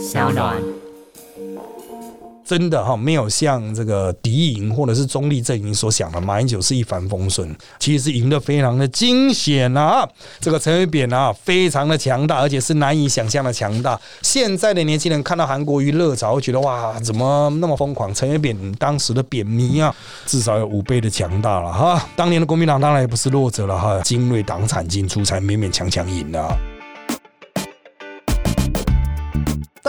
小暖。真的哈，没有像这个敌营或者是中立阵营所想的，马英九是一帆风顺，其实是赢得非常的惊险啊！这个陈水扁啊，非常的强大，而且是难以想象的强大。现在的年轻人看到韩国瑜热潮，会觉得哇，怎么那么疯狂？陈水扁当时的扁迷啊，至少有五倍的强大了哈。当年的国民党当然也不是弱者了哈，精锐党产进出才勉勉强强赢的。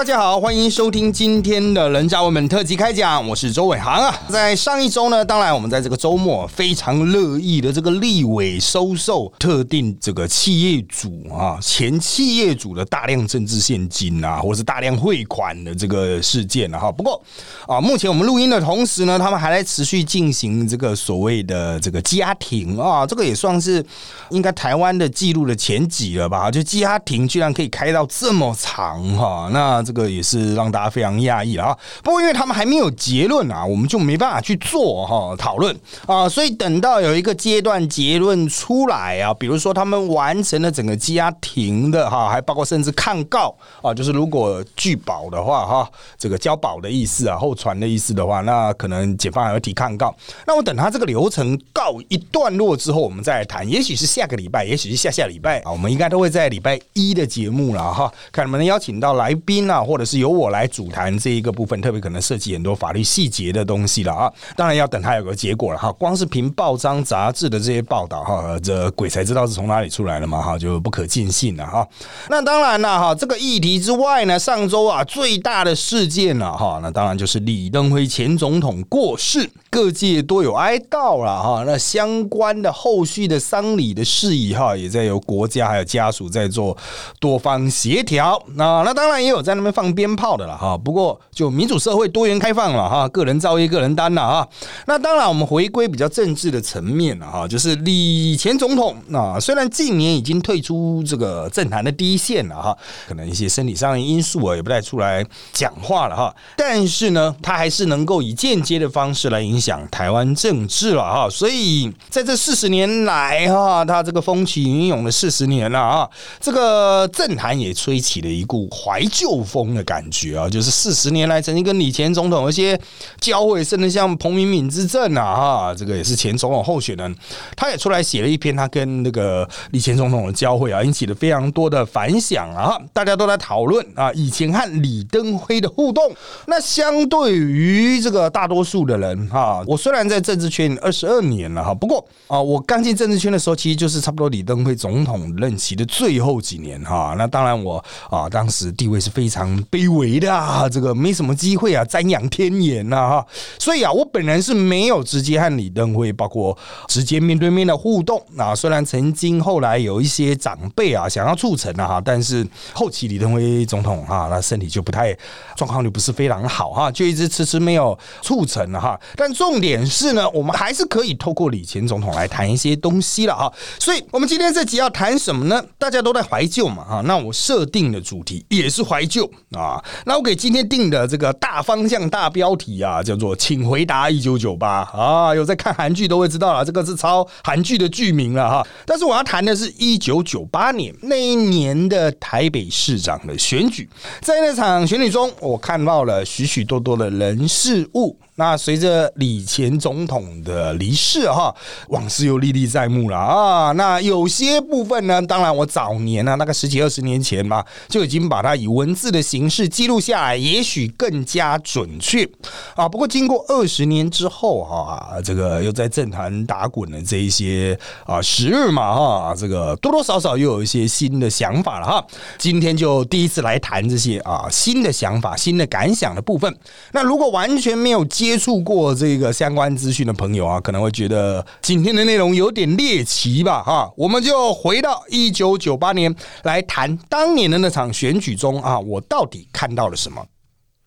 大家好，欢迎收听今天的人渣文本特辑开讲，我是周伟航啊。在上一周呢，当然我们在这个周末非常乐意的这个立委收受特定这个企业主啊前企业主的大量政治现金啊，或是大量汇款的这个事件了哈。不过啊，目前我们录音的同时呢，他们还在持续进行这个所谓的这个家庭啊，这个也算是应该台湾的记录的前几了吧？就家庭居然可以开到这么长哈，那。这个也是让大家非常讶异了啊！不过因为他们还没有结论啊，我们就没办法去做哈讨论啊，所以等到有一个阶段结论出来啊，比如说他们完成了整个家庭的哈，还包括甚至抗告啊，就是如果拒保的话哈，这个交保的意思啊，后传的意思的话，那可能检方还要提抗告。那我等他这个流程告一段落之后，我们再谈，也许是下个礼拜，也许是下下礼拜啊，我们应该都会在礼拜一的节目了哈，看能不能邀请到来宾啊。或者是由我来主谈这一个部分，特别可能涉及很多法律细节的东西了啊！当然要等它有个结果了哈。光是凭报章杂志的这些报道哈，这鬼才知道是从哪里出来的嘛哈，就不可尽信了哈。那当然了哈，这个议题之外呢，上周啊最大的事件了哈，那当然就是李登辉前总统过世，各界都有哀悼了哈。那相关的后续的丧礼的事宜哈，也在由国家还有家属在做多方协调。那那当然也有在那边。放鞭炮的了哈，不过就民主社会多元开放了哈，个人造业个人担了啊。那当然，我们回归比较政治的层面了哈，就是李前总统啊，虽然近年已经退出这个政坛的第一线了哈，可能一些身体上的因素啊，也不太出来讲话了哈。但是呢，他还是能够以间接的方式来影响台湾政治了哈。所以在这四十年来哈，他这个风起云涌的四十年了啊，这个政坛也吹起了一股怀旧风。的感觉啊，就是四十年来曾经跟李前总统一些交汇，甚至像彭明敏之政啊，哈，这个也是前总统候选人，他也出来写了一篇他跟那个李前总统的交汇啊，引起了非常多的反响啊，大家都在讨论啊，以前和李登辉的互动。那相对于这个大多数的人哈，我虽然在政治圈二十二年了哈，不过啊，我刚进政治圈的时候，其实就是差不多李登辉总统任期的最后几年哈。那当然我啊，当时地位是非常。卑微的啊，这个没什么机会啊，瞻仰天颜呐哈，所以啊，我本人是没有直接和李登辉包括直接面对面的互动啊。虽然曾经后来有一些长辈啊想要促成啊哈，但是后期李登辉总统哈，他身体就不太状况就不是非常好哈，就一直迟迟没有促成了哈。但重点是呢，我们还是可以透过李前总统来谈一些东西了哈。所以我们今天这集要谈什么呢？大家都在怀旧嘛哈，那我设定的主题也是怀旧。啊，那我给今天定的这个大方向、大标题啊，叫做“请回答一九九八”啊，有在看韩剧都会知道了，这个是抄韩剧的剧名了哈。但是我要谈的是一九九八年那一年的台北市长的选举，在那场选举中，我看到了许许多多的人事物。那随着李前总统的离世哈，往事又历历在目了啊。那有些部分呢，当然我早年呢，那个十几二十年前嘛，就已经把它以文字的形式记录下来，也许更加准确啊。不过经过二十年之后哈，这个又在政坛打滚的这一些啊时日嘛哈，这个多多少少又有一些新的想法了哈。今天就第一次来谈这些啊新的想法、新的感想的部分。那如果完全没有接接触过这个相关资讯的朋友啊，可能会觉得今天的内容有点猎奇吧？哈，我们就回到一九九八年来谈当年的那场选举中啊，我到底看到了什么？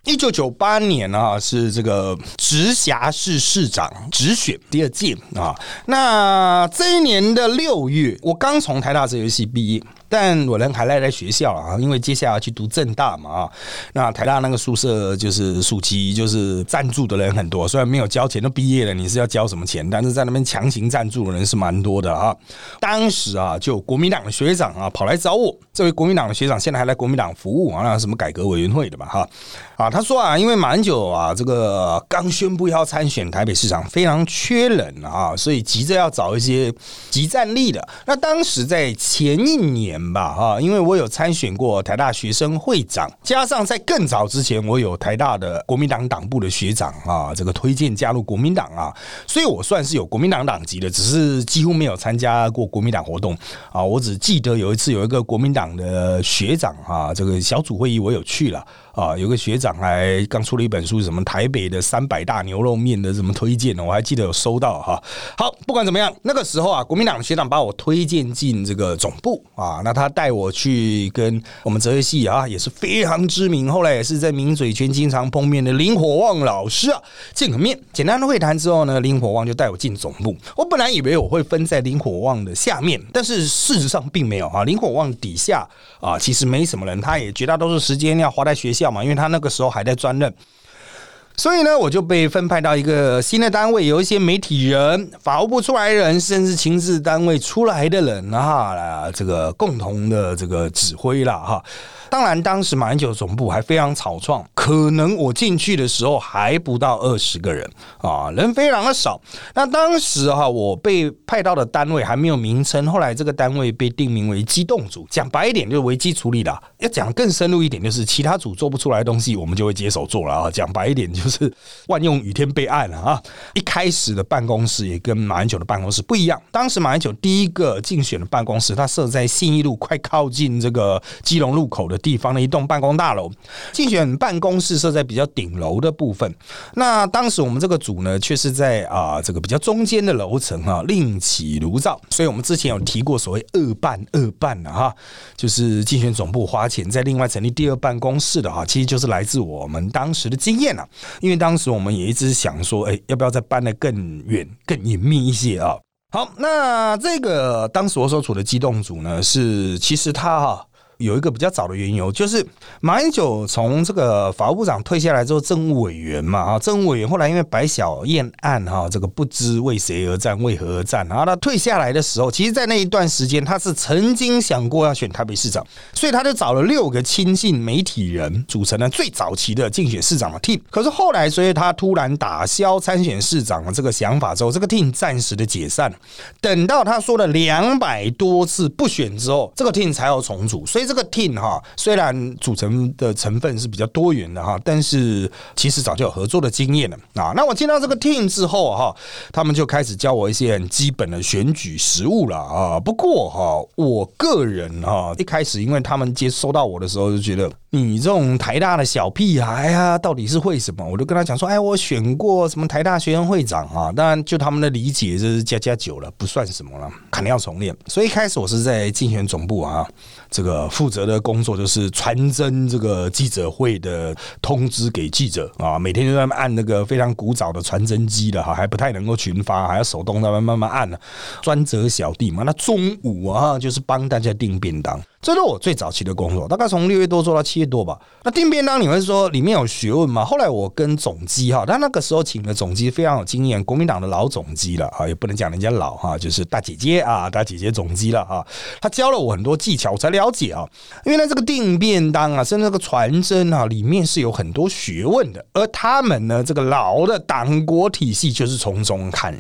一九九八年啊，是这个直辖市市长直选第二届啊。那这一年的六月，我刚从台大哲学系毕业。但我人还赖在学校啊，因为接下来要去读正大嘛啊。那台大那个宿舍就是暑期就是赞助的人很多，虽然没有交钱，都毕业了，你是要交什么钱？但是在那边强行赞助的人是蛮多的啊。当时啊，就国民党的学长啊跑来找我，这位国民党的学长现在还在国民党服务啊，那什么改革委员会的吧哈啊，他说啊，因为马英九啊这个刚宣布要参选台北市长，非常缺人啊，所以急着要找一些集战力的。那当时在前一年吧哈，因为我有参选过台大学生会长，加上在更早之前我有台大的国民党党部的学长啊，这个推荐加入国民党啊，所以我算是有国民党党籍的，只是几乎没有参加过国民党活动啊。我只记得有一次有一个国民党的学长啊，这个小组会议我有去了。啊，有个学长还刚出了一本书，什么台北的三百大牛肉面的什么推荐呢？我还记得有收到哈。好，不管怎么样，那个时候啊，国民党学长把我推荐进这个总部啊，那他带我去跟我们哲学系啊也是非常知名，后来也是在名嘴圈经常碰面的林火旺老师啊见个面，简单的会谈之后呢，林火旺就带我进总部。我本来以为我会分在林火旺的下面，但是事实上并没有啊。林火旺底下啊其实没什么人，他也绝大多数时间要花在学校。嘛，因为他那个时候还在专任，所以呢，我就被分派到一个新的单位，有一些媒体人、法务部出来的人，甚至情治单位出来的人啊，这个共同的这个指挥了哈。当然，当时马英九总部还非常草创，可能我进去的时候还不到二十个人啊，人非常的少。那当时哈，我被派到的单位还没有名称，后来这个单位被定名为机动组。讲白一点，就是危机处理的。要讲更深入一点，就是其他组做不出来的东西，我们就会接手做了啊。讲白一点，就是万用雨天备案了啊。一开始的办公室也跟马英九的办公室不一样。当时马英九第一个竞选的办公室，他设在信义路，快靠近这个基隆路口的。地方的一栋办公大楼，竞选办公室设在比较顶楼的部分。那当时我们这个组呢，却是在啊这个比较中间的楼层啊，另起炉灶。所以我们之前有提过所谓二办二办的哈，就是竞选总部花钱在另外成立第二办公室的哈，其实就是来自我们当时的经验啊。因为当时我们也一直想说，哎，要不要再搬得更远、更隐秘一些啊？好，那这个当时我所处的机动组呢，是其实它哈。有一个比较早的缘由，就是马英九从这个法务部长退下来之后，政务委员嘛，哈，政务委员后来因为白小燕案，哈，这个不知为谁而战，为何而战，然后他退下来的时候，其实，在那一段时间，他是曾经想过要选台北市长，所以他就找了六个亲信媒体人组成了最早期的竞选市长的 team。可是后来，所以他突然打消参选市长的这个想法之后，这个 team 暂时的解散。等到他说了两百多次不选之后，这个 team 才要重组，所以。这个 team 哈，虽然组成的成分是比较多元的哈，但是其实早就有合作的经验了啊。那我进到这个 team 之后哈，他们就开始教我一些很基本的选举实务了啊。不过哈，我个人哈，一开始因为他们接收到我的时候就觉得。你这种台大的小屁孩啊，到底是会什么？我就跟他讲说，哎，我选过什么台大学生会长啊。当然，就他们的理解，这是加加久了，不算什么了，肯定要重练。所以一开始我是在竞选总部啊，这个负责的工作就是传真这个记者会的通知给记者啊，每天就在按那个非常古早的传真机的哈，还不太能够群发，还要手动在慢慢慢按呢，专责小弟嘛。那中午啊，就是帮大家订便当。这是我最早期的工作，大概从六月多做到七月多吧。那订便当，你会说里面有学问吗？后来我跟总机哈，他那个时候请的总机非常有经验，国民党的老总机了啊，也不能讲人家老哈，就是大姐姐啊，大姐姐总机了啊。他教了我很多技巧，我才了解啊。因为呢，这个订便当啊，甚至这个传真啊，里面是有很多学问的。而他们呢，这个老的党国体系就是从中看。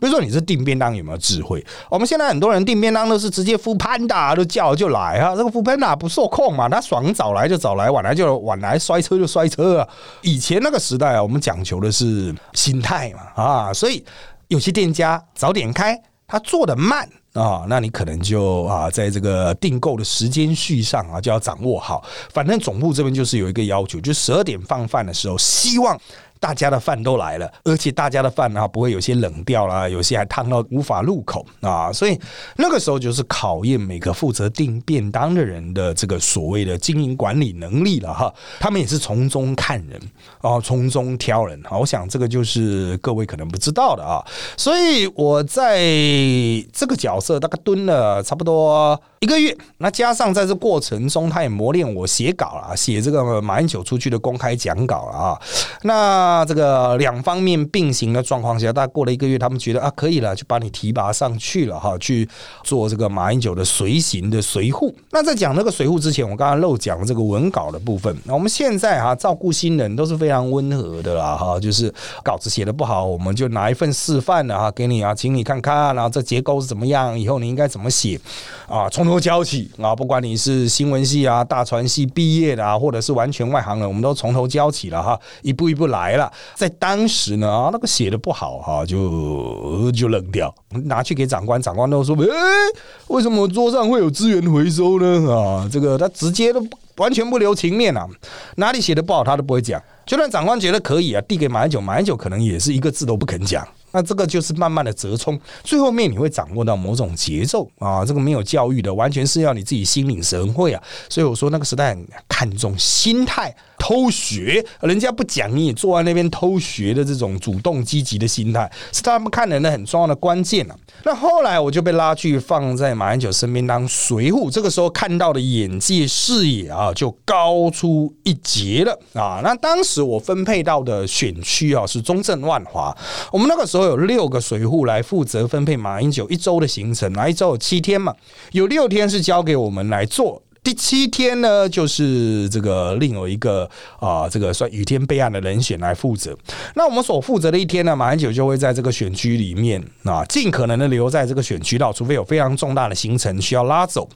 比如说，你是订便当有没有智慧？我们现在很多人订便当都是直接付潘达，都叫就来啊。这个付潘达不受控嘛，他爽早来就早来，晚来就晚来，摔车就摔车啊。以前那个时代啊，我们讲求的是心态嘛啊，所以有些店家早点开，他做的慢啊，那你可能就啊，在这个订购的时间序上啊，就要掌握好。反正总部这边就是有一个要求，就十二点放饭的时候，希望。大家的饭都来了，而且大家的饭啊不会有些冷掉啦，有些还烫到无法入口啊，所以那个时候就是考验每个负责订便当的人的这个所谓的经营管理能力了哈。他们也是从中看人啊，从中挑人啊。我想这个就是各位可能不知道的啊。所以我在这个角色大概蹲了差不多一个月，那加上在这过程中，他也磨练我写稿了，写这个马英九出去的公开讲稿了啊。那这个两方面并行的状况下，大概过了一个月，他们觉得啊可以了，就把你提拔上去了哈，去做这个马英九的随行的随护。那在讲那个随护之前，我刚刚漏讲了这个文稿的部分。那我们现在哈照顾新人都是非常温和的啦哈，就是稿子写的不好，我们就拿一份示范的哈给你啊，请你看看，然后这结构是怎么样，以后你应该怎么写啊，从头教起啊！不管你是新闻系啊、大传系毕业的啊，或者是完全外行人，我们都从头教起了哈，一步一步来了。在当时呢啊，那个写的不好哈，就就扔掉，拿去给长官，长官都说：“哎，为什么桌上会有资源回收呢？”啊，这个他直接都完全不留情面啊，哪里写的不好他都不会讲，就算长官觉得可以啊，递给马英九，马英九可能也是一个字都不肯讲。那这个就是慢慢的折冲，最后面你会掌握到某种节奏啊，这个没有教育的，完全是要你自己心领神会啊。所以我说那个时代看重心态。偷学，人家不讲你也坐在那边偷学的这种主动积极的心态，是他们看人的很重要的关键啊。那后来我就被拉去放在马英九身边当随护，这个时候看到的眼界视野啊，就高出一截了啊。那当时我分配到的选区啊是中正万华，我们那个时候有六个随护来负责分配马英九一周的行程，那一周有七天嘛，有六天是交给我们来做。第七天呢，就是这个另有一个啊，这个算雨天备案的人选来负责。那我们所负责的一天呢，马英九就会在这个选区里面啊，尽可能的留在这个选区到，除非有非常重大的行程需要拉走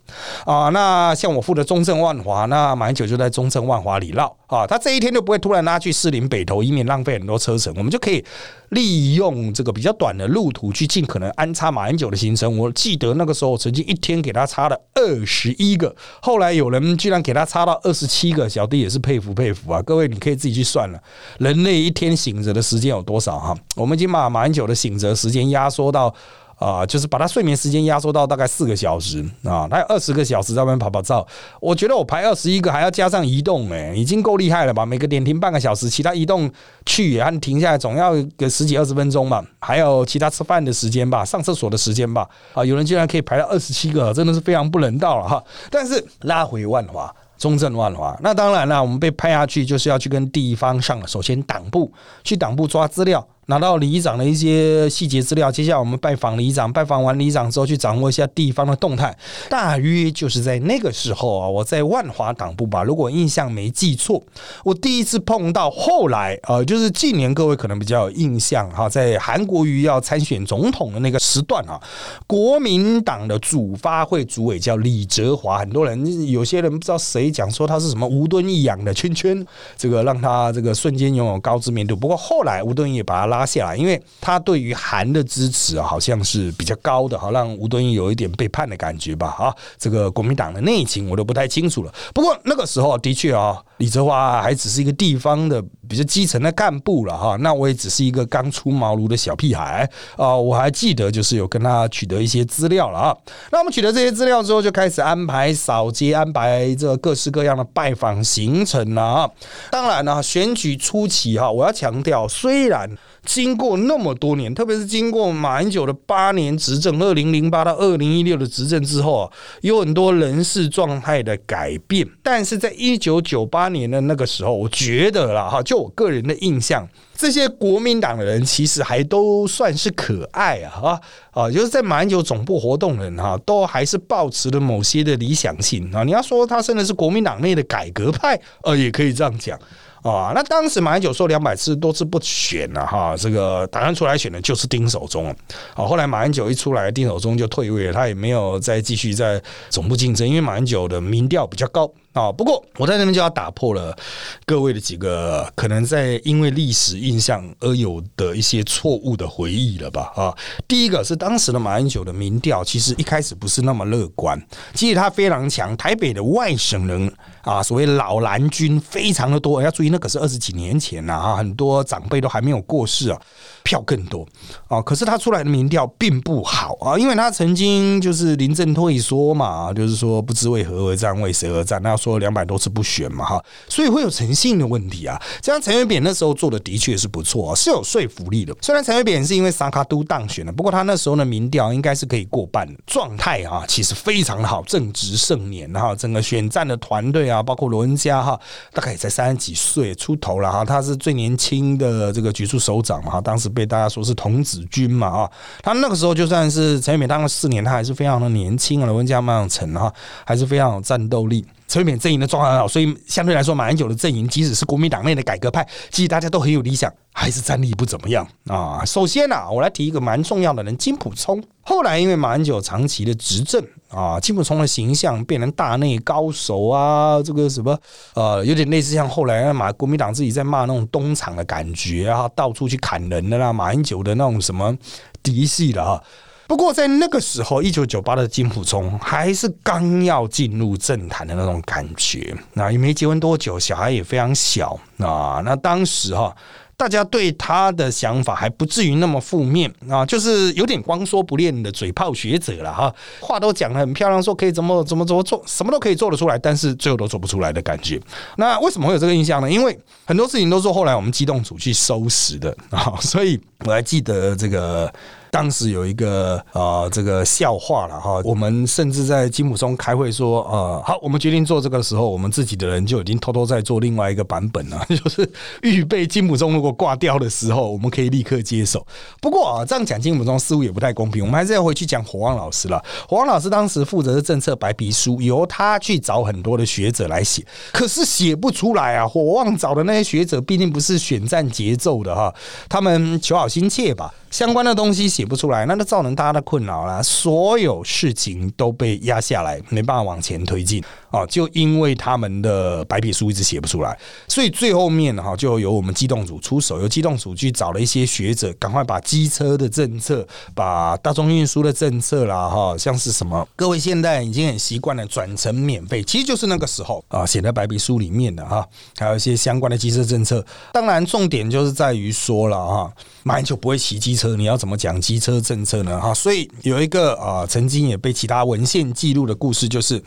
啊。那像我负责中正万华，那马英九就在中正万华里绕啊。他这一天就不会突然拉去士林北投，以免浪费很多车程。我们就可以。利用这个比较短的路途去尽可能安插马英九的行程。我记得那个时候，曾经一天给他插了二十一个，后来有人居然给他插到二十七个，小弟也是佩服佩服啊！各位，你可以自己去算了，人类一天醒着的时间有多少哈？我们已经把马英九的醒着时间压缩到。啊，就是把他睡眠时间压缩到大概四个小时啊，他有二十个小时在外面跑跑照。我觉得我排二十一个还要加上移动，哎，已经够厉害了吧？每个点停半个小时，其他移动去也停下来，总要个十几二十分钟吧。还有其他吃饭的时间吧，上厕所的时间吧。啊，有人竟然可以排到二十七个，真的是非常不人道了哈。但是拉回万华。中正万华，那当然了，我们被派下去就是要去跟地方上，首先党部去党部抓资料。拿到里长的一些细节资料，接下来我们拜访里长，拜访完里长之后，去掌握一下地方的动态。大约就是在那个时候啊，我在万华党部吧，如果印象没记错，我第一次碰到。后来啊，就是近年各位可能比较有印象哈，在韩国瑜要参选总统的那个时段啊，国民党的主发会主委叫李哲华，很多人有些人不知道谁讲说他是什么吴敦义养的圈圈，这个让他这个瞬间拥有高知名度。不过后来吴敦义把他。拉下来，因为他对于韩的支持，好像是比较高的，好让吴敦义有一点背叛的感觉吧。啊，这个国民党的内情我都不太清楚了。不过那个时候的确啊，李泽华还只是一个地方的比较基层的干部了哈。那我也只是一个刚出茅庐的小屁孩啊。我还记得就是有跟他取得一些资料了啊。那我们取得这些资料之后，就开始安排扫街，安排这各式各样的拜访行程了啊。当然呢，选举初期哈，我要强调，虽然。经过那么多年，特别是经过马英九的八年执政，二零零八到二零一六的执政之后啊，有很多人事状态的改变。但是在一九九八年的那个时候，我觉得啦哈，就我个人的印象，这些国民党的人其实还都算是可爱啊啊，就是在马英九总部活动人哈，都还是保持了某些的理想性啊。你要说他真的是国民党内的改革派，呃，也可以这样讲。啊，那当时马英九说两百次多次不选了哈，这个打算出来选的就是丁守中啊。后来马英九一出来，丁守中就退位了，他也没有再继续在总部竞争，因为马英九的民调比较高。啊，不过我在那边就要打破了各位的几个可能在因为历史印象而有的一些错误的回忆了吧？啊，第一个是当时的马英九的民调其实一开始不是那么乐观，其实他非常强，台北的外省人啊，所谓老蓝军非常的多，要注意那可是二十几年前呐啊，很多长辈都还没有过世啊，票更多啊，可是他出来的民调并不好啊，因为他曾经就是临阵退缩嘛，就是说不知为何而战，为谁而战，那。说两百多次不选嘛哈，所以会有诚信的问题啊。这样陈水扁那时候做的的确是不错，是有说服力的。虽然陈水扁是因为萨卡都当选了，不过他那时候的民调应该是可以过半状态啊，其实非常的好，正值盛年哈。整个选战的团队啊，包括罗恩家哈，大概也才三十几岁出头了哈，他是最年轻的这个局处首长嘛，当时被大家说是童子军嘛啊。他那个时候就算是陈水扁当了四年，他还是非常的年轻啊，文佳蛮有成哈，还是非常有战斗力。陈水扁阵营的状况很好，所以相对来说，马英九的阵营即使是国民党内的改革派，其实大家都很有理想，还是战力不怎么样啊。首先呢，我来提一个蛮重要的人，金普聪。后来因为马英九长期的执政啊，金普聪的形象变成大内高手啊，这个什么呃，有点类似像后来马国民党自己在骂那种东厂的感觉啊，到处去砍人的啦，马英九的那种什么嫡系的哈。不过在那个时候，一九九八的金普聪还是刚要进入政坛的那种感觉，那也没结婚多久，小孩也非常小啊。那当时哈，大家对他的想法还不至于那么负面啊，就是有点光说不练的嘴炮学者了哈，话都讲的很漂亮，说可以怎么怎么怎么做，什么都可以做得出来，但是最后都做不出来的感觉。那为什么会有这个印象呢？因为很多事情都是后来我们机动组去收拾的啊，所以我还记得这个。当时有一个啊，这个笑话了哈。我们甚至在金普松开会说，呃，好，我们决定做这个的时候，我们自己的人就已经偷偷在做另外一个版本了，就是预备金普松如果挂掉的时候，我们可以立刻接手。不过啊，这样讲金普松似乎也不太公平，我们还是要回去讲火旺老师了。火旺老师当时负责的政策白皮书，由他去找很多的学者来写，可是写不出来啊。火旺找的那些学者毕竟不是选战节奏的哈，他们求好心切吧。相关的东西写不出来，那就造成大家的困扰了。所有事情都被压下来，没办法往前推进啊！就因为他们的白皮书一直写不出来，所以最后面哈就由我们机动组出手，由机动组去找了一些学者，赶快把机车的政策、把大众运输的政策啦哈，像是什么各位现在已经很习惯了转成免费，其实就是那个时候啊写在白皮书里面的哈，还有一些相关的机车政策。当然，重点就是在于说了哈。马英九不会骑机车，你要怎么讲机车政策呢？哈，所以有一个啊，曾经也被其他文献记录的故事，就是。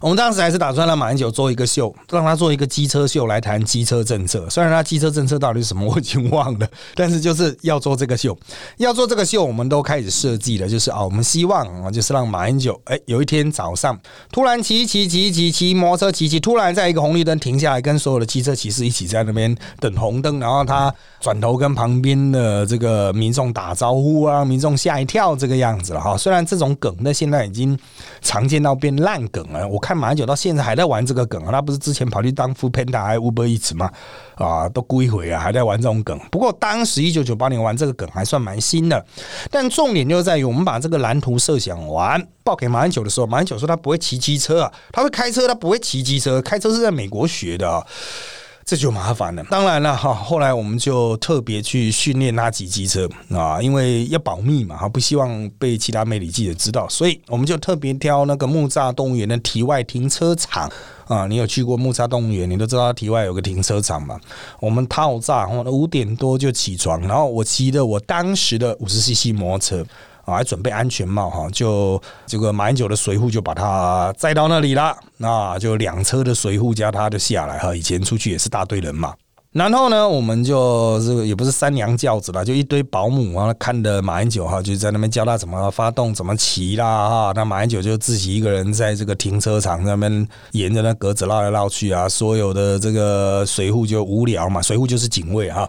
我们当时还是打算让马英九做一个秀，让他做一个机车秀来谈机车政策。虽然他机车政策到底是什么我已经忘了，但是就是要做这个秀，要做这个秀，我们都开始设计了，就是啊，我们希望啊，就是让马英九哎，有一天早上突然骑骑骑骑骑摩托车骑骑，突然在一个红绿灯停下来，跟所有的机车骑士一起在那边等红灯，然后他转头跟旁边的这个民众打招呼啊，民众吓一跳这个样子了哈。虽然这种梗那现在已经常见到变烂梗了，我看。看马英九到现在还在玩这个梗啊，他不是之前跑去当副 Panda 还 Uber 一直吗？啊，都归回啊，还在玩这种梗。不过当时一九九八年玩这个梗还算蛮新的，但重点就在于我们把这个蓝图设想完报给马英九的时候，马英九说他不会骑机车啊，他会开车，他不会骑机车，开车是在美国学的啊。这就麻烦了。当然了哈，后来我们就特别去训练他骑机车啊，因为要保密嘛，哈，不希望被其他媒体记者知道，所以我们就特别挑那个木栅动物园的体外停车场啊。你有去过木栅动物园，你都知道体外有个停车场嘛。我们套炸，五点多就起床，然后我骑的我当时的五十 CC 摩托车。还准备安全帽哈，就这个马英九的随扈就把他载到那里了，那就两车的随扈加他就下来哈。以前出去也是大队人嘛，然后呢，我们就这个也不是三娘轿子了，就一堆保姆啊，看的马英九哈，就在那边教他怎么发动、怎么骑啦哈。那马英九就自己一个人在这个停车场那边沿着那格子绕来绕去啊，所有的这个随扈就无聊嘛，随扈就是警卫哈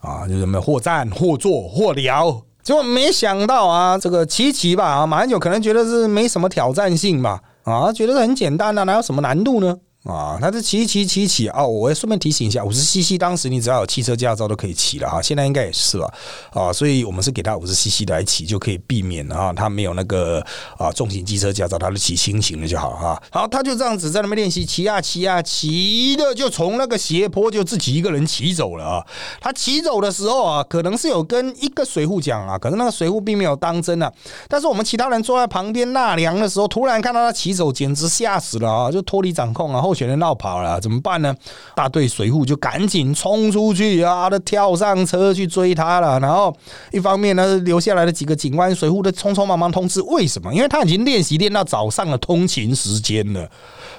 啊，就什么或站或坐或聊。结果没想到啊，这个奇奇吧，马英九可能觉得是没什么挑战性吧啊，觉得很简单啊，哪有什么难度呢？啊，他是骑骑骑骑哦，我也顺便提醒一下，五十 CC 当时你只要有汽车驾照都可以骑了哈，现在应该也是了啊，所以我们是给他五十 CC 来骑，就可以避免啊，他没有那个啊重型机车驾照，他就骑轻型的就好哈。好，他就这样子在那边练习骑啊骑啊骑的，就从那个斜坡就自己一个人骑走了啊。他骑走的时候啊，可能是有跟一个水户讲啊，可是那个水户并没有当真啊。但是我们其他人坐在旁边纳凉的时候，突然看到他骑走，简直吓死了啊，就脱离掌控啊后。候选人绕跑了，怎么办呢？大队水户就赶紧冲出去啊，都跳上车去追他了。然后一方面呢，留下来的几个警官水户都匆匆忙忙通知，为什么？因为他已经练习练到早上的通勤时间了。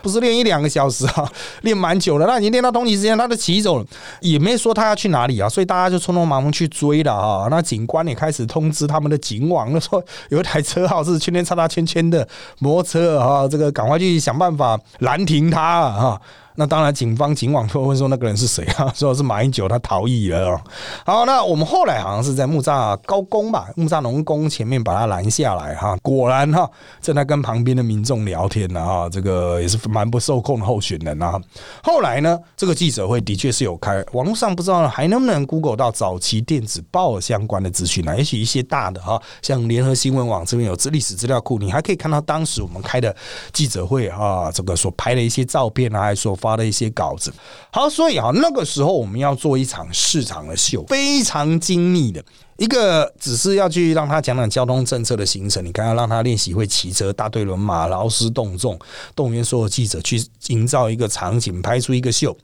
不是练一两个小时啊，练蛮久了。那已经练到通勤时间，他都骑走了，也没说他要去哪里啊，所以大家就匆匆忙忙去追了啊。那警官也开始通知他们的警网，那说有一台车号是圈圈叉叉圈圈的摩托车啊，这个赶快去想办法拦停他啊。那当然，警方警网会说那个人是谁啊？说是马英九，他逃逸了。好，那我们后来好像是在木栅高工吧，木栅农工前面把他拦下来哈。果然哈，正在跟旁边的民众聊天呢哈，这个也是蛮不受控的候选人啊。后来呢，这个记者会的确是有开，网络上不知道还能不能 Google 到早期电子报相关的资讯呢？也许一些大的哈，像联合新闻网这边有资历史资料库，你还可以看到当时我们开的记者会啊，这个所拍的一些照片啊，还说。发的一些稿子，好，所以啊，那个时候我们要做一场市场的秀，非常精密的一个，只是要去让他讲讲交通政策的行程。你看，要让他练习会骑车，大队轮马，劳师动众，动员所有记者去营造一个场景，拍出一个秀。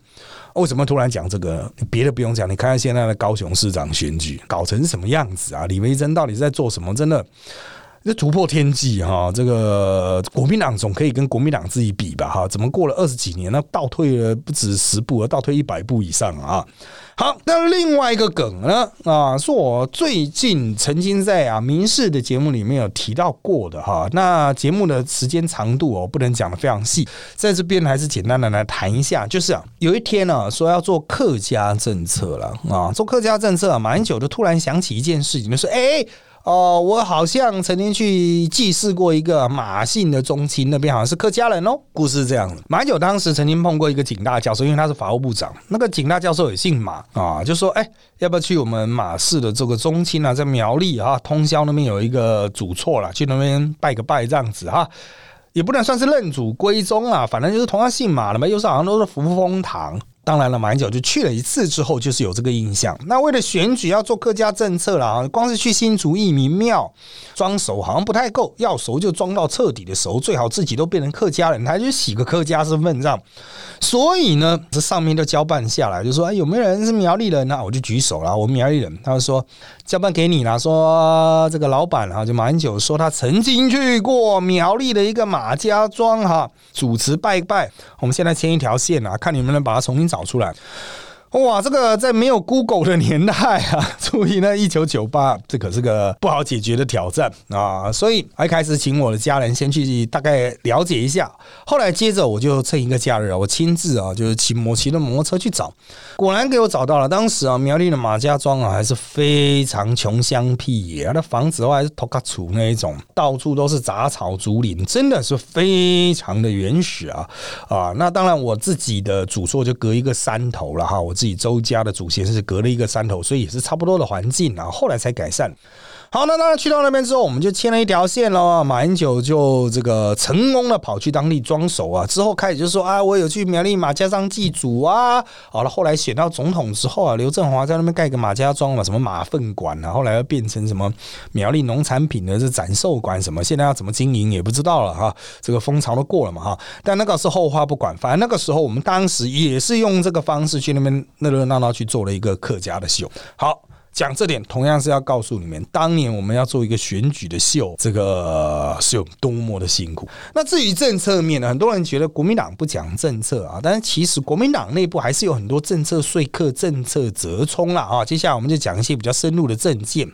为什么突然讲这个？别的不用讲，你看看现在的高雄市长选举搞成什么样子啊？李维珍到底在做什么？真的。这突破天际哈，这个国民党总可以跟国民党自己比吧哈？怎么过了二十几年，那倒退了不止十步，而倒退一百步以上啊！好，那另外一个梗呢啊，是我最近曾经在啊民事的节目里面有提到过的哈。那节目的时间长度哦，不能讲的非常细，在这边还是简单的来谈一下，就是啊，有一天呢说要做客家政策了啊，做客家政策啊，蛮久就突然想起一件事情，就是哎。哦，我好像曾经去祭祀过一个马姓的宗亲，那边好像是客家人哦。故事是这样的，马九当时曾经碰过一个景大教授，因为他是法务部长，那个景大教授也姓马啊，就说：“哎，要不要去我们马氏的这个宗亲啊，在苗栗啊，通宵那边有一个主错了，去那边拜个拜这样子哈，也不能算是认祖归宗啊，反正就是同样姓马的嘛，又是好像都是扶风堂。”当然了，马英九就去了一次之后，就是有这个印象。那为了选举要做客家政策了啊，光是去新竹义民庙装熟好像不太够，要熟就装到彻底的熟，最好自己都变成客家人，他就洗个客家身份证。所以呢，这上面就交办下来，就说哎有没有人是苗栗人呢？我就举手了，我苗栗人。他就说交办给你了，说这个老板啊，就马英九说他曾经去过苗栗的一个马家庄哈，主持拜拜。我们现在牵一条线啊，看你们能把它重新。找出来。哇，这个在没有 Google 的年代啊，注意呢，一九九八，这可是个不好解决的挑战啊！所以一开始请我的家人先去大概了解一下，后来接着我就趁一个假日啊，我亲自啊，就是骑摩骑的摩托车去找，果然给我找到了。当时啊，苗栗的马家庄啊，还是非常穷乡僻野，那房子的话还是土卡土那一种，到处都是杂草竹林，真的是非常的原始啊啊！那当然我自己的主厝就隔一个山头了哈，我。自己周家的祖先是隔了一个山头，所以也是差不多的环境啊。后来才改善。好，那当然去到那边之后，我们就牵了一条线喽。马英九就这个成功的跑去当地装熟啊。之后开始就说啊，我有去苗栗马家庄祭祖啊。好了，后来选到总统之后啊，刘振华在那边盖个马家庄嘛，什么马粪馆啊，后来又变成什么苗栗农产品的这展售馆什么，现在要怎么经营也不知道了哈。这个风潮都过了嘛哈。但那个是后话不管，反正那个时候我们当时也是用这个方式去那边热热闹闹去做了一个客家的秀。好。讲这点，同样是要告诉你们，当年我们要做一个选举的秀，这个是有多么的辛苦。那至于政策面呢，很多人觉得国民党不讲政策啊，但是其实国民党内部还是有很多政策说客、政策折冲了啊。接下来我们就讲一些比较深入的政见。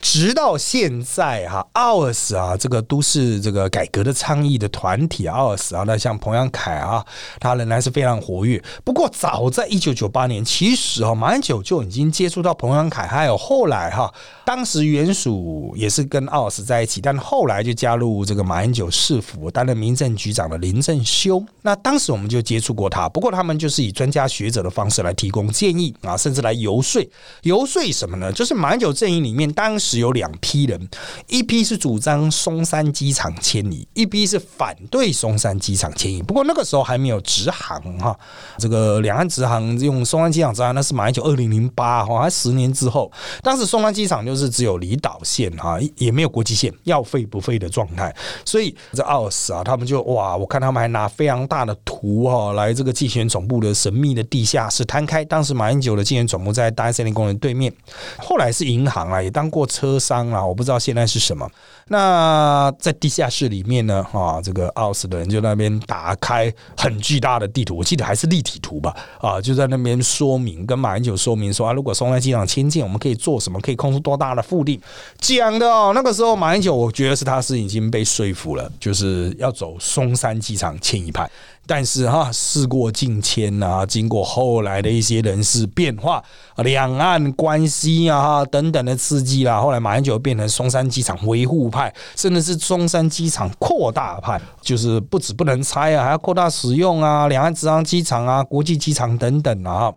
直到现在哈，奥尔斯啊，这个都市这个改革的倡议的团体奥尔斯啊，那像彭阳凯啊，他仍然是非常活跃。不过早在一九九八年，其实啊，马英九就已经接触到彭阳凯，还有后来哈，当时原属也是跟奥斯在一起，但后来就加入这个马英九市府担任民政局长的林正修。那当时我们就接触过他，不过他们就是以专家学者的方式来提供建议啊，甚至来游说。游说什么呢？就是马英九阵营里面当时。有两批人，一批是主张松山机场迁移，一批是反对松山机场迁移。不过那个时候还没有直航哈，这个两岸直航用松山机场直航，那是马英九二零零八哈，还十年之后当时松山机场就是只有离岛线哈，也没有国际线，要飞不飞的状态。所以这奥斯啊，他们就哇，我看他们还拿非常大的图哈来这个竞选总部的神秘的地下室摊开。当时马英九的竞选总部在大安森林公园对面，后来是银行啊，也当过车商啊，我不知道现在是什么。那在地下室里面呢，啊，这个奥斯的人就那边打开很巨大的地图，我记得还是立体图吧，啊，就在那边说明跟马英九说明说啊，如果松山机场迁建，我们可以做什么，可以空出多大的腹地，讲的哦。那个时候马英九，我觉得是他是已经被说服了，就是要走松山机场迁一派。但是哈，事过境迁啊，经过后来的一些人事变化，两岸关系啊等等的刺激啦，后来马英九变成松山机场维护派，甚至是松山机场扩大派，就是不止不能拆啊，还要扩大使用啊，两岸直航机场啊，国际机场等等啊。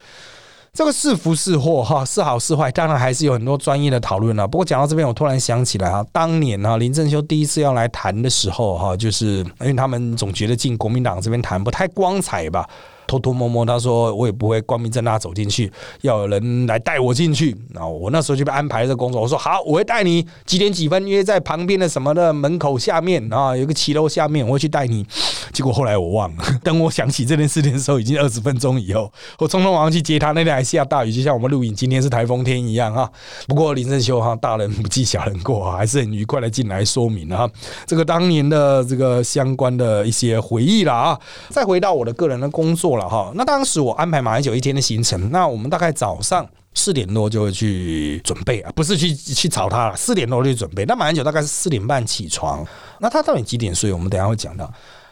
这个是福是祸哈，是好是坏，当然还是有很多专业的讨论了。不过讲到这边，我突然想起来啊，当年啊林正修第一次要来谈的时候哈，就是因为他们总觉得进国民党这边谈不太光彩吧。偷偷摸摸，他说我也不会光明正大走进去，要有人来带我进去。然后我那时候就被安排这工作，我说好，我会带你几点几分约在旁边的什么的门口下面啊，有个骑楼下面，我会去带你。结果后来我忘了，等我想起这件事情的时候，已经二十分钟以后，我匆匆忙忙去接他。那天还下大雨，就像我们录影今天是台风天一样哈。不过林正修哈，大人不计小人过啊，还是很愉快的进来说明了哈，这个当年的这个相关的一些回忆了啊。再回到我的个人的工作。了哈，那当时我安排马英九一天的行程，那我们大概早上四点多就会去准备啊，不是去去找他了，四点多就准备。那马英九大概是四点半起床，那他到底几点睡？我们等下会讲到。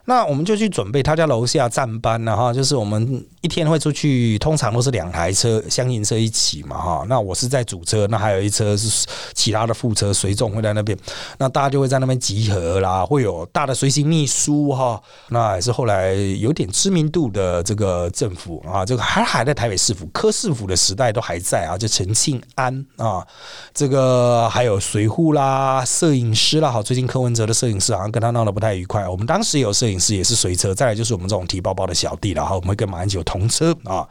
那我们就去准备他家楼下站班了哈，就是我们一天会出去，通常都是两台车厢型车一起嘛哈。那我是在主车，那还有一车是其他的副车随众会在那边，那大家就会在那边集合啦，会有大的随行秘书哈，那也是后来有点知名度的这个政府啊，这个还还在台北市府柯市府的时代都还在啊，就陈庆安啊，这个还有随护啦、摄影师啦，好，最近柯文哲的摄影师好像跟他闹得不太愉快，我们当时有摄影。是也是随车，再来就是我们这种提包包的小弟了哈，我们会跟马英九同车啊。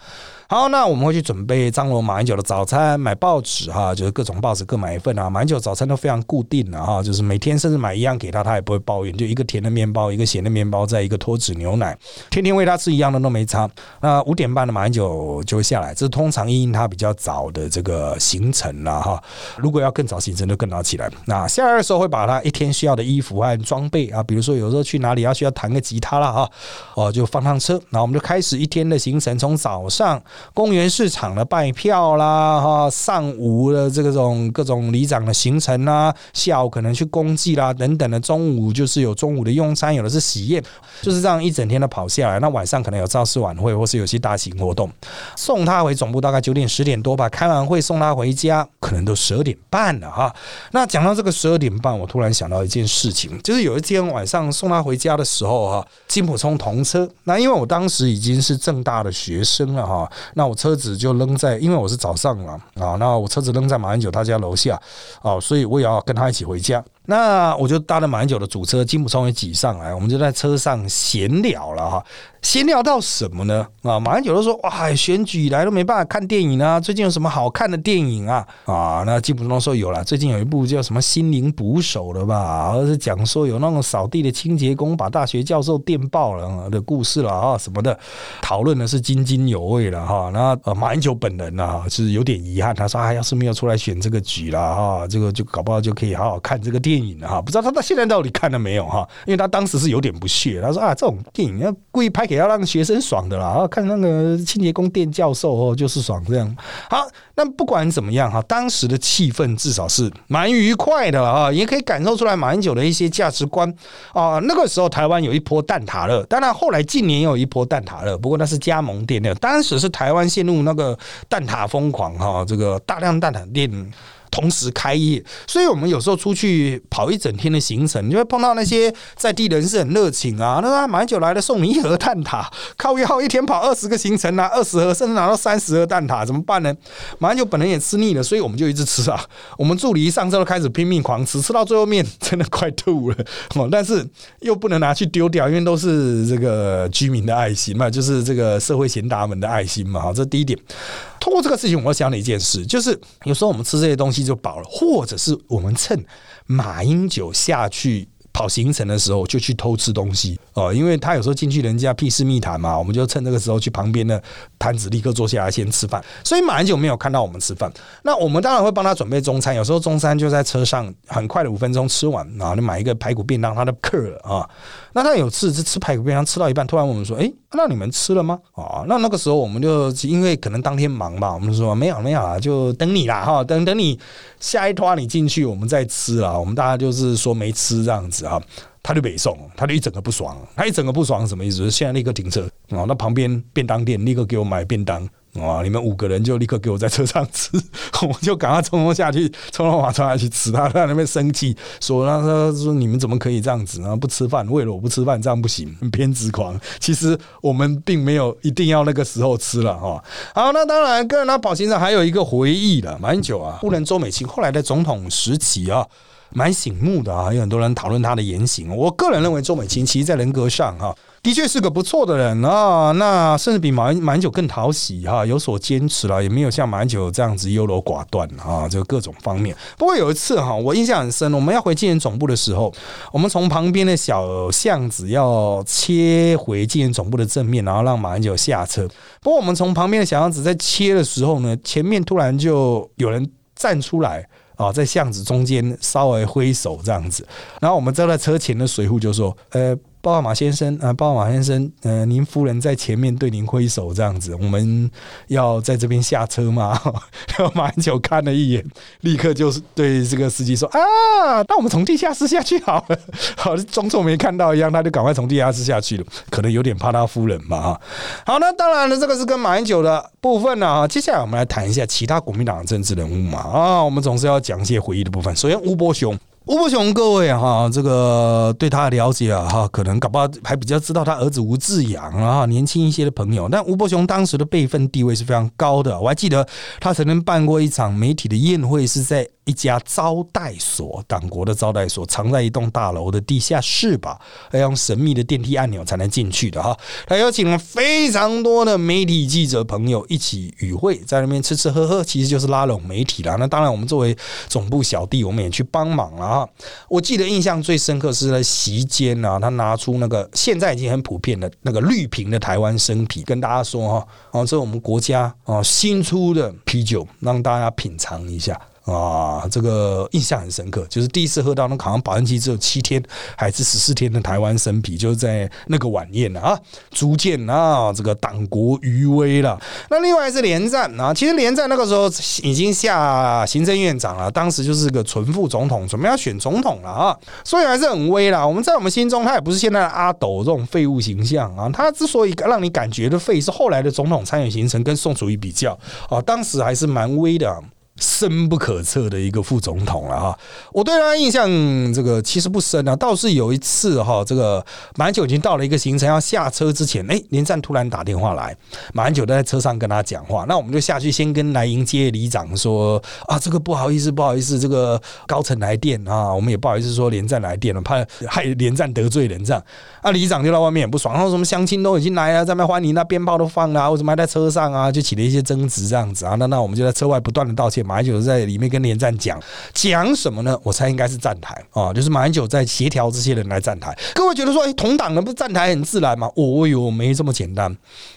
好，那我们会去准备张罗马英九的早餐，买报纸哈，就是各种报纸各买一份啊。马英九早餐都非常固定的哈，就是每天甚至买一样给他，他也不会抱怨，就一个甜的面包，一个咸的面包，再一个脱脂牛奶，天天喂他吃一样的都没差。那五点半的马英九就会下来，这是通常应他比较早的这个行程了哈。如果要更早行程，就更早起来。那下来的时候会把他一天需要的衣服和装备啊，比如说有时候去哪里要需要弹个吉他了哈，哦就放上车，然后我们就开始一天的行程，从早上。公园市场的拜票啦，哈，上午的这种各种里长的行程啦，下午可能去公祭啦等等的，中午就是有中午的用餐，有的是喜宴，就是这样一整天的跑下来。那晚上可能有造势晚会，或是有些大型活动，送他回总部大概九点十点多吧，开完会送他回家，可能都十二点半了哈。那讲到这个十二点半，我突然想到一件事情，就是有一天晚上送他回家的时候哈，金普聪同车，那因为我当时已经是正大的学生了哈。那我车子就扔在，因为我是早上嘛，啊，那我车子扔在马英九他家楼下，啊，所以我也要跟他一起回家。那我就搭了马英九的主车，金普聪也挤上来，我们就在车上闲聊了哈。先聊到什么呢？啊，马英九都说哇，选举以来都没办法看电影啊，最近有什么好看的电影啊？啊，那基本上说有了，最近有一部叫什么《心灵捕手》的吧，而是讲说有那种扫地的清洁工把大学教授电爆了的故事了啊什么的，讨论的是津津有味了哈。那，马英九本人呢是有点遗憾，他说啊，要是没有出来选这个局了哈，这个就搞不好就可以好好看这个电。影了哈，不知道他到现在到底看了没有哈？因为他当时是有点不屑，他说啊，这种电影要故意拍给要让学生爽的啦，啊，看那个清洁工店教授哦，就是爽这样。好，那不管怎么样哈，当时的气氛至少是蛮愉快的啊，也可以感受出来马英九的一些价值观啊。那个时候台湾有一波蛋挞热，当然后来近年有一波蛋挞热，不过那是加盟店的，当时是台湾陷入那个蛋挞疯狂哈，这个大量蛋挞店。同时开业，所以我们有时候出去跑一整天的行程，就会碰到那些在地人是很热情啊。那他蛮久来了，送你一盒蛋挞，靠要一天跑二十个行程拿，二十盒甚至拿到三十盒蛋挞，怎么办呢？马上就本人也吃腻了，所以我们就一直吃啊。我们助理一上车都开始拼命狂吃，吃到最后面真的快吐了 哦。但是又不能拿去丢掉，因为都是这个居民的爱心嘛，就是这个社会贤达们的爱心嘛。这第一点。通过这个事情，我想了一件事，就是有时候我们吃这些东西就饱了，或者是我们趁马英九下去。跑行程的时候就去偷吃东西哦，因为他有时候进去人家屁事密谈嘛，我们就趁这个时候去旁边的摊子立刻坐下来先吃饭。所以马英九没有看到我们吃饭，那我们当然会帮他准备中餐。有时候中餐就在车上，很快的五分钟吃完，然后就买一个排骨便当，他的客啊。那他有次是吃排骨便当吃到一半，突然问我们说：“哎，那你们吃了吗？”啊，那那个时候我们就因为可能当天忙吧，我们说没有没有啊，就等你啦哈，等等你下一拖你进去，我们再吃啦。我们大家就是说没吃这样子啊，他就北送，他就一整个不爽，他一整个不爽什么意思？现在立刻停车啊，那旁边便当店立刻给我买便当。哇！你们五个人就立刻给我在车上吃，我就赶快匆匆下去，匆匆马上下去吃。他在那边生气，说：“他说说你们怎么可以这样子啊？不吃饭，为了我不吃饭，这样不行，偏执狂。其实我们并没有一定要那个时候吃了哈。好，那当然，个人他宝先生还有一个回忆了，蛮久啊。不能周美青后来的总统时期啊，蛮醒目的啊，有很多人讨论他的言行。我个人认为，周美琴其实在人格上哈。的确是个不错的人啊，那甚至比马马英九更讨喜哈，有所坚持了，也没有像马英九这样子优柔寡断啊，就各种方面。不过有一次哈，我印象很深，我们要回纪元总部的时候，我们从旁边的小巷子要切回纪元总部的正面，然后让马英九下车。不过我们从旁边的小巷子在切的时候呢，前面突然就有人站出来啊，在巷子中间稍微挥手这样子，然后我们站在车前的水户就说，呃。鲍尔马先生啊，鲍尔马先生，呃，您夫人在前面对您挥手，这样子，我们要在这边下车吗？然后马英九看了一眼，立刻就是对这个司机说：“啊，那我们从地下室下去好了。”好，装作没看到一样，他就赶快从地下室下去了，可能有点怕他夫人吧。好，那当然了，这个是跟马英九的部分呢。接下来我们来谈一下其他国民党的政治人物嘛。啊，我们总是要讲一些回忆的部分。首先，吴伯雄。吴伯雄，各位哈，这个对他的了解啊，哈，可能搞不好还比较知道他儿子吴志阳啊，年轻一些的朋友。但吴伯雄当时的辈分地位是非常高的，我还记得他曾经办过一场媒体的宴会，是在。一家招待所，党国的招待所，藏在一栋大楼的地下室吧，要用神秘的电梯按钮才能进去的哈。他邀请了非常多的媒体记者朋友一起与会，在那边吃吃喝喝，其实就是拉拢媒体了。那当然，我们作为总部小弟，我们也去帮忙了哈。我记得印象最深刻是在席间啊，他拿出那个现在已经很普遍的那个绿瓶的台湾生啤，跟大家说哈，哦，这是我们国家哦新出的啤酒，让大家品尝一下。啊，这个印象很深刻，就是第一次喝到那好像保温期只有七天还是十四天的台湾生啤，就是在那个晚宴啊，逐渐啊，这个党国余威了。那另外是连战啊，其实连战那个时候已经下行政院长了，当时就是个纯副总统，准备要选总统了啊，所以还是很威啦。我们在我们心中，他也不是现在的阿斗这种废物形象啊，他之所以让你感觉的废，是后来的总统参选行程跟宋楚瑜比较啊，当时还是蛮威的。深不可测的一个副总统了哈，我对他印象这个其实不深啊，倒是有一次哈，这个马英九已经到了一个行程要下车之前，哎，连战突然打电话来，马英九在车上跟他讲话，那我们就下去先跟来迎接里长说啊，这个不好意思，不好意思，这个高层来电啊，我们也不好意思说连战来电了，怕害连战得罪人这样，啊，里长就在外面也不爽，然后什么乡亲都已经来了，在那欢迎，那鞭炮都放了，为什么还在车上啊？就起了一些争执这样子啊，那那我们就在车外不断的道歉。马英九在里面跟连战讲讲什么呢？我猜应该是站台啊，就是马英九在协调这些人来站台。各位觉得说，哎，同党的不是站台很自然吗？我有没这么简单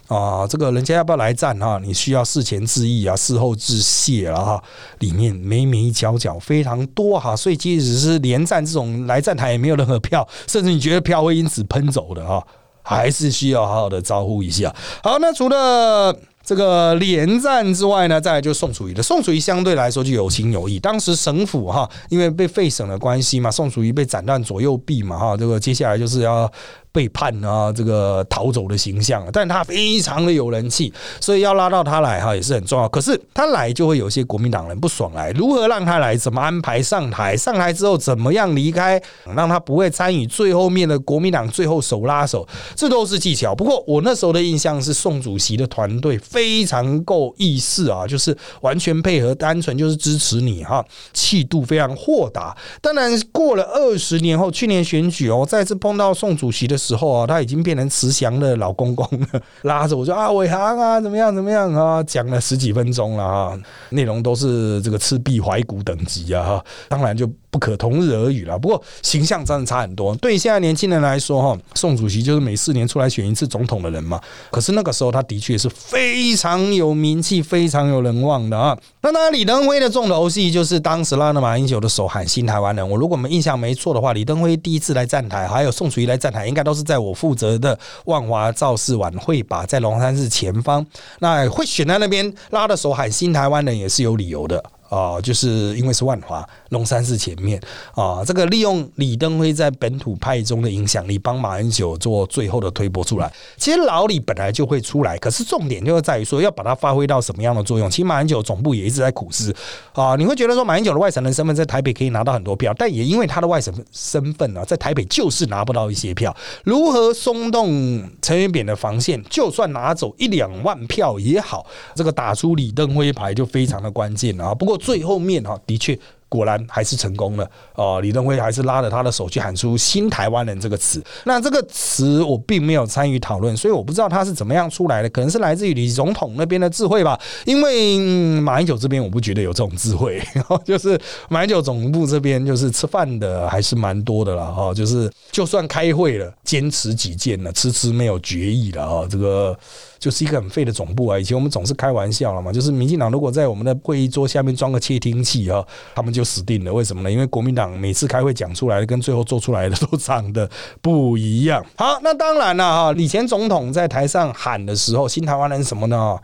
啊？这个人家要不要来站哈？你需要事前致意啊，事后致谢了哈。里面眉眉角角非常多哈，所以即使是连战这种来站台也没有任何票，甚至你觉得票会因此喷走的哈，还是需要好好的招呼一下。好，那除了。这个连战之外呢，再来就是宋楚瑜的。宋楚瑜相对来说就有情有义。当时省府哈，因为被废省的关系嘛，宋楚瑜被斩断左右臂嘛哈，这个接下来就是要。背叛啊，这个逃走的形象，但他非常的有人气，所以要拉到他来哈也是很重要。可是他来就会有些国民党人不爽来，如何让他来？怎么安排上台？上台之后怎么样离开？让他不会参与最后面的国民党最后手拉手，这都是技巧。不过我那时候的印象是宋主席的团队非常够意识啊，就是完全配合，单纯就是支持你哈，气度非常豁达。当然过了二十年后，去年选举哦，再次碰到宋主席的。时候啊，他已经变成慈祥的老公公了，拉着我说啊，伟航啊，怎么样怎么样啊，讲了十几分钟了啊，内容都是这个赤壁怀古等级啊，哈，当然就。不可同日而语了。不过形象真的差很多。对现在年轻人来说，哈，宋主席就是每四年出来选一次总统的人嘛。可是那个时候，他的确是非常有名气、非常有人望的啊。那当然，李登辉的重头戏就是当时拉着马英九的手喊“新台湾人”。我如果没印象没错的话，李登辉第一次来站台，还有宋楚瑜来站台，应该都是在我负责的万华造势晚会吧，在龙山寺前方。那会选在那边拉的手喊“新台湾人”也是有理由的。啊，就是因为是万华龙山寺前面啊，这个利用李登辉在本土派中的影响力，帮马英九做最后的推波出来。其实老李本来就会出来，可是重点就是在于说要把它发挥到什么样的作用。其实马英九总部也一直在苦思啊，你会觉得说马英九的外省人身份在台北可以拿到很多票，但也因为他的外省身份呢，在台北就是拿不到一些票。如何松动陈元扁的防线，就算拿走一两万票也好，这个打出李登辉牌就非常的关键啊。不过。最后面哈，的确。果然还是成功了哦！李登辉还是拉着他的手去喊出“新台湾人”这个词。那这个词我并没有参与讨论，所以我不知道他是怎么样出来的。可能是来自于李总统那边的智慧吧。因为马英九这边我不觉得有这种智慧，就是马英九总部这边就是吃饭的还是蛮多的了哈。就是就算开会了，坚持己见了，迟迟没有决议了啊。这个就是一个很废的总部啊。以前我们总是开玩笑了嘛，就是民进党如果在我们的会议桌下面装个窃听器啊，他们就。死定了，为什么呢？因为国民党每次开会讲出来的跟最后做出来的都长得不一样。好，那当然了哈，以前总统在台上喊的时候，新台湾人什么呢？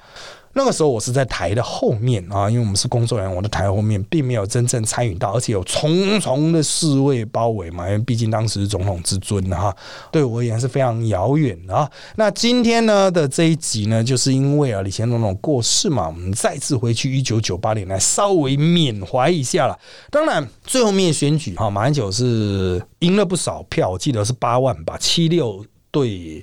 那个时候我是在台的后面啊，因为我们是工作人员，我的台后面并没有真正参与到，而且有重重的侍卫包围嘛，因为毕竟当时总统之尊哈，对我而言是非常遥远啊。那今天呢的这一集呢，就是因为啊李前总统过世嘛，我们再次回去一九九八年来稍微缅怀一下了。当然最后面选举哈，马英九是赢了不少票，我记得是八万吧，七六对。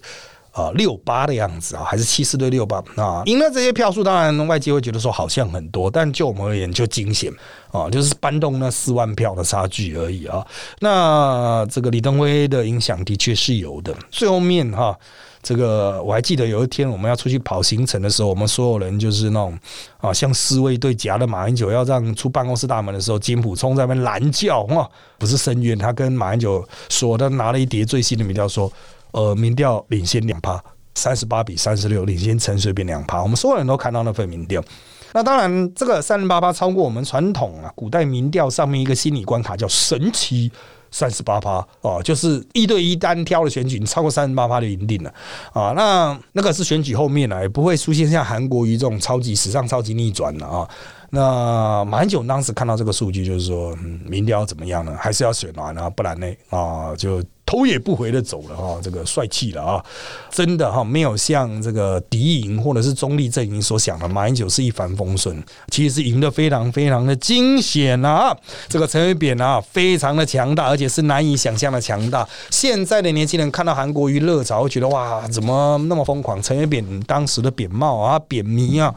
啊，六八的样子啊，还是七四对六八啊？赢了这些票数，当然外界会觉得说好像很多，但就我们而言就惊险啊，就是搬动那四万票的差距而已啊。那这个李登辉的影响的确是有的。最后面哈，这个我还记得有一天我们要出去跑行程的时候，我们所有人就是那种啊，像侍卫队夹着马英九要让出办公室大门的时候，金普冲在那边拦叫啊，不是声援，他跟马英九说，他拿了一叠最新的民调说。呃，民调领先两趴，三十八比三十六，领先陈水扁两趴。我们所有人都看到那份民调。那当然，这个三十八趴超过我们传统啊，古代民调上面一个心理关卡叫神奇三十八趴哦，就是一对一单挑的选举，你超过三十八趴就赢定了啊。那那个是选举后面呢，也不会出现像韩国瑜这种超级史上超级逆转的啊。那马英九当时看到这个数据，就是说，民调怎么样呢？还是要选完啊，不然呢啊就。头也不回的走了哈，这个帅气了啊！真的哈，没有像这个敌营或者是中立阵营所想的，马英九是一帆风顺，其实是赢得非常非常的惊险啊！这个陈水扁啊，非常的强大，而且是难以想象的强大。现在的年轻人看到韩国瑜热潮，会觉得哇，怎么那么疯狂？陈水扁当时的扁帽啊，扁迷啊，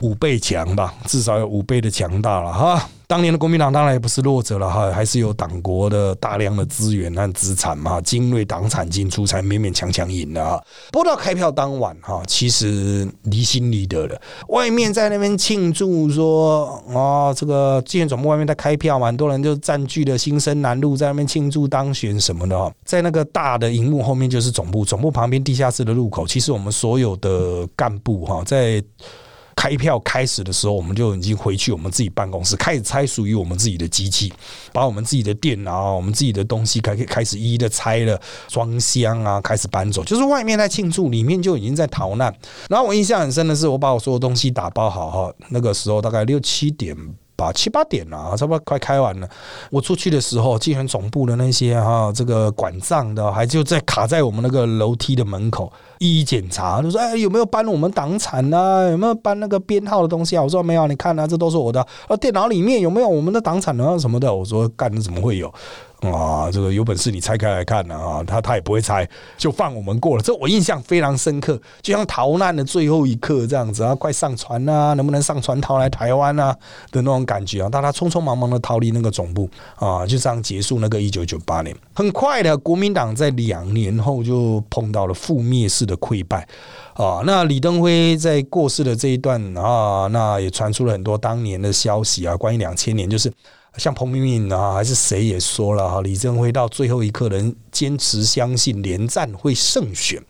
五倍强吧，至少有五倍的强大了哈。当年的国民党当然也不是弱者了哈，还是有党国的大量的资源和资产嘛，精锐党产进出才勉勉强强赢的哈。不到开票当晚哈，其实离心离德了，外面在那边庆祝说啊，这个纪念总部外面在开票嘛，很多人就占据了新生南路在那边庆祝当选什么的哈。在那个大的荧幕后面就是总部，总部旁边地下室的入口，其实我们所有的干部哈在。开票开始的时候，我们就已经回去我们自己办公室，开始拆属于我们自己的机器，把我们自己的电脑、我们自己的东西开开始一一的拆了，装箱啊，开始搬走。就是外面在庆祝，里面就已经在逃难。然后我印象很深的是，我把我所有东西打包好哈，那个时候大概六七点吧，七八点了，差不多快开完了。我出去的时候，竞选总部的那些哈，这个管账的还就在卡在我们那个楼梯的门口。一一检查，就说哎有没有搬我们党产啊？有没有搬那个编号的东西啊？我说没有，你看啊，这都是我的。啊，电脑里面有没有我们的党产啊什么的？我说干，怎么会有？啊，这个有本事你拆开来看呢啊，他他也不会拆，就放我们过了。这我印象非常深刻，就像逃难的最后一刻这样子啊，快上船啊，能不能上船逃来台湾啊的那种感觉啊，大家匆匆忙忙的逃离那个总部啊，就这样结束那个一九九八年。很快的，国民党在两年后就碰到了覆灭式的溃败啊。那李登辉在过世的这一段啊，那也传出了很多当年的消息啊，关于两千年就是。像彭明敏啊，还是谁也说了哈，李登辉到最后一刻仍坚持相信连战会胜选，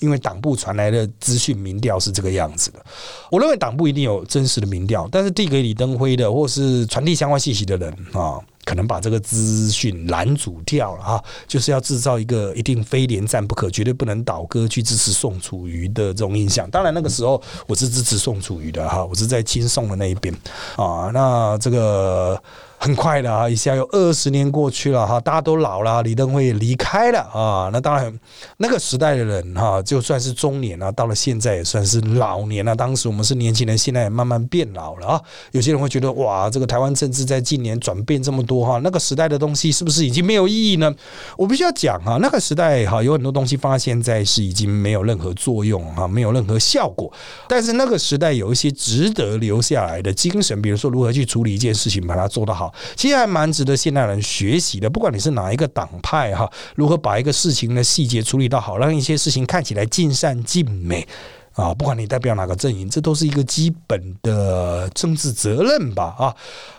因为党部传来的资讯民调是这个样子的。我认为党部一定有真实的民调，但是递给李登辉的或是传递相关信息的人啊，可能把这个资讯拦阻掉了哈，就是要制造一个一定非连战不可，绝对不能倒戈去支持宋楚瑜的这种印象。当然那个时候我是支持宋楚瑜的哈，我是在亲宋的那一边啊。那这个。很快的啊，一下又二十年过去了哈，大家都老了，李登辉也离开了啊。那当然，那个时代的人哈，就算是中年啊，到了现在也算是老年了。当时我们是年轻人，现在也慢慢变老了啊。有些人会觉得哇，这个台湾政治在近年转变这么多哈，那个时代的东西是不是已经没有意义呢？我必须要讲哈，那个时代哈，有很多东西放在现在是已经没有任何作用哈，没有任何效果。但是那个时代有一些值得留下来的精神，比如说如何去处理一件事情，把它做得好。其实还蛮值得现代人学习的。不管你是哪一个党派哈，如何把一个事情的细节处理到好，让一些事情看起来尽善尽美啊，不管你代表哪个阵营，这都是一个基本的政治责任吧啊。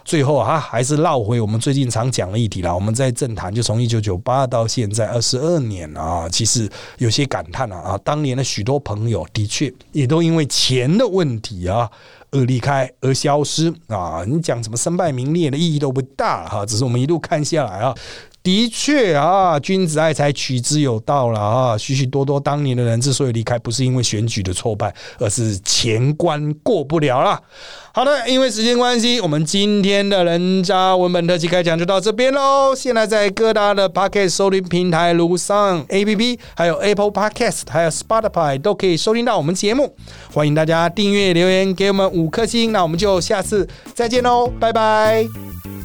最后啊，还是绕回我们最近常讲的议题了。我们在政坛就从一九九八到现在二十二年啊，其实有些感叹了啊，当年的许多朋友的确也都因为钱的问题啊。而离开，而消失啊！你讲什么身败名裂的意义都不大哈，只是我们一路看下来啊。的确啊，君子爱财，取之有道了啊。许许多多当年的人之所以离开，不是因为选举的挫败，而是钱关过不了了。好的，因为时间关系，我们今天的人渣文本特辑开讲就到这边喽。现在在各大的 Podcast 收听平台，如上 APP，还有 Apple Podcast，还有 Spotify 都可以收听到我们节目。欢迎大家订阅、留言给我们五颗星，那我们就下次再见喽，拜拜。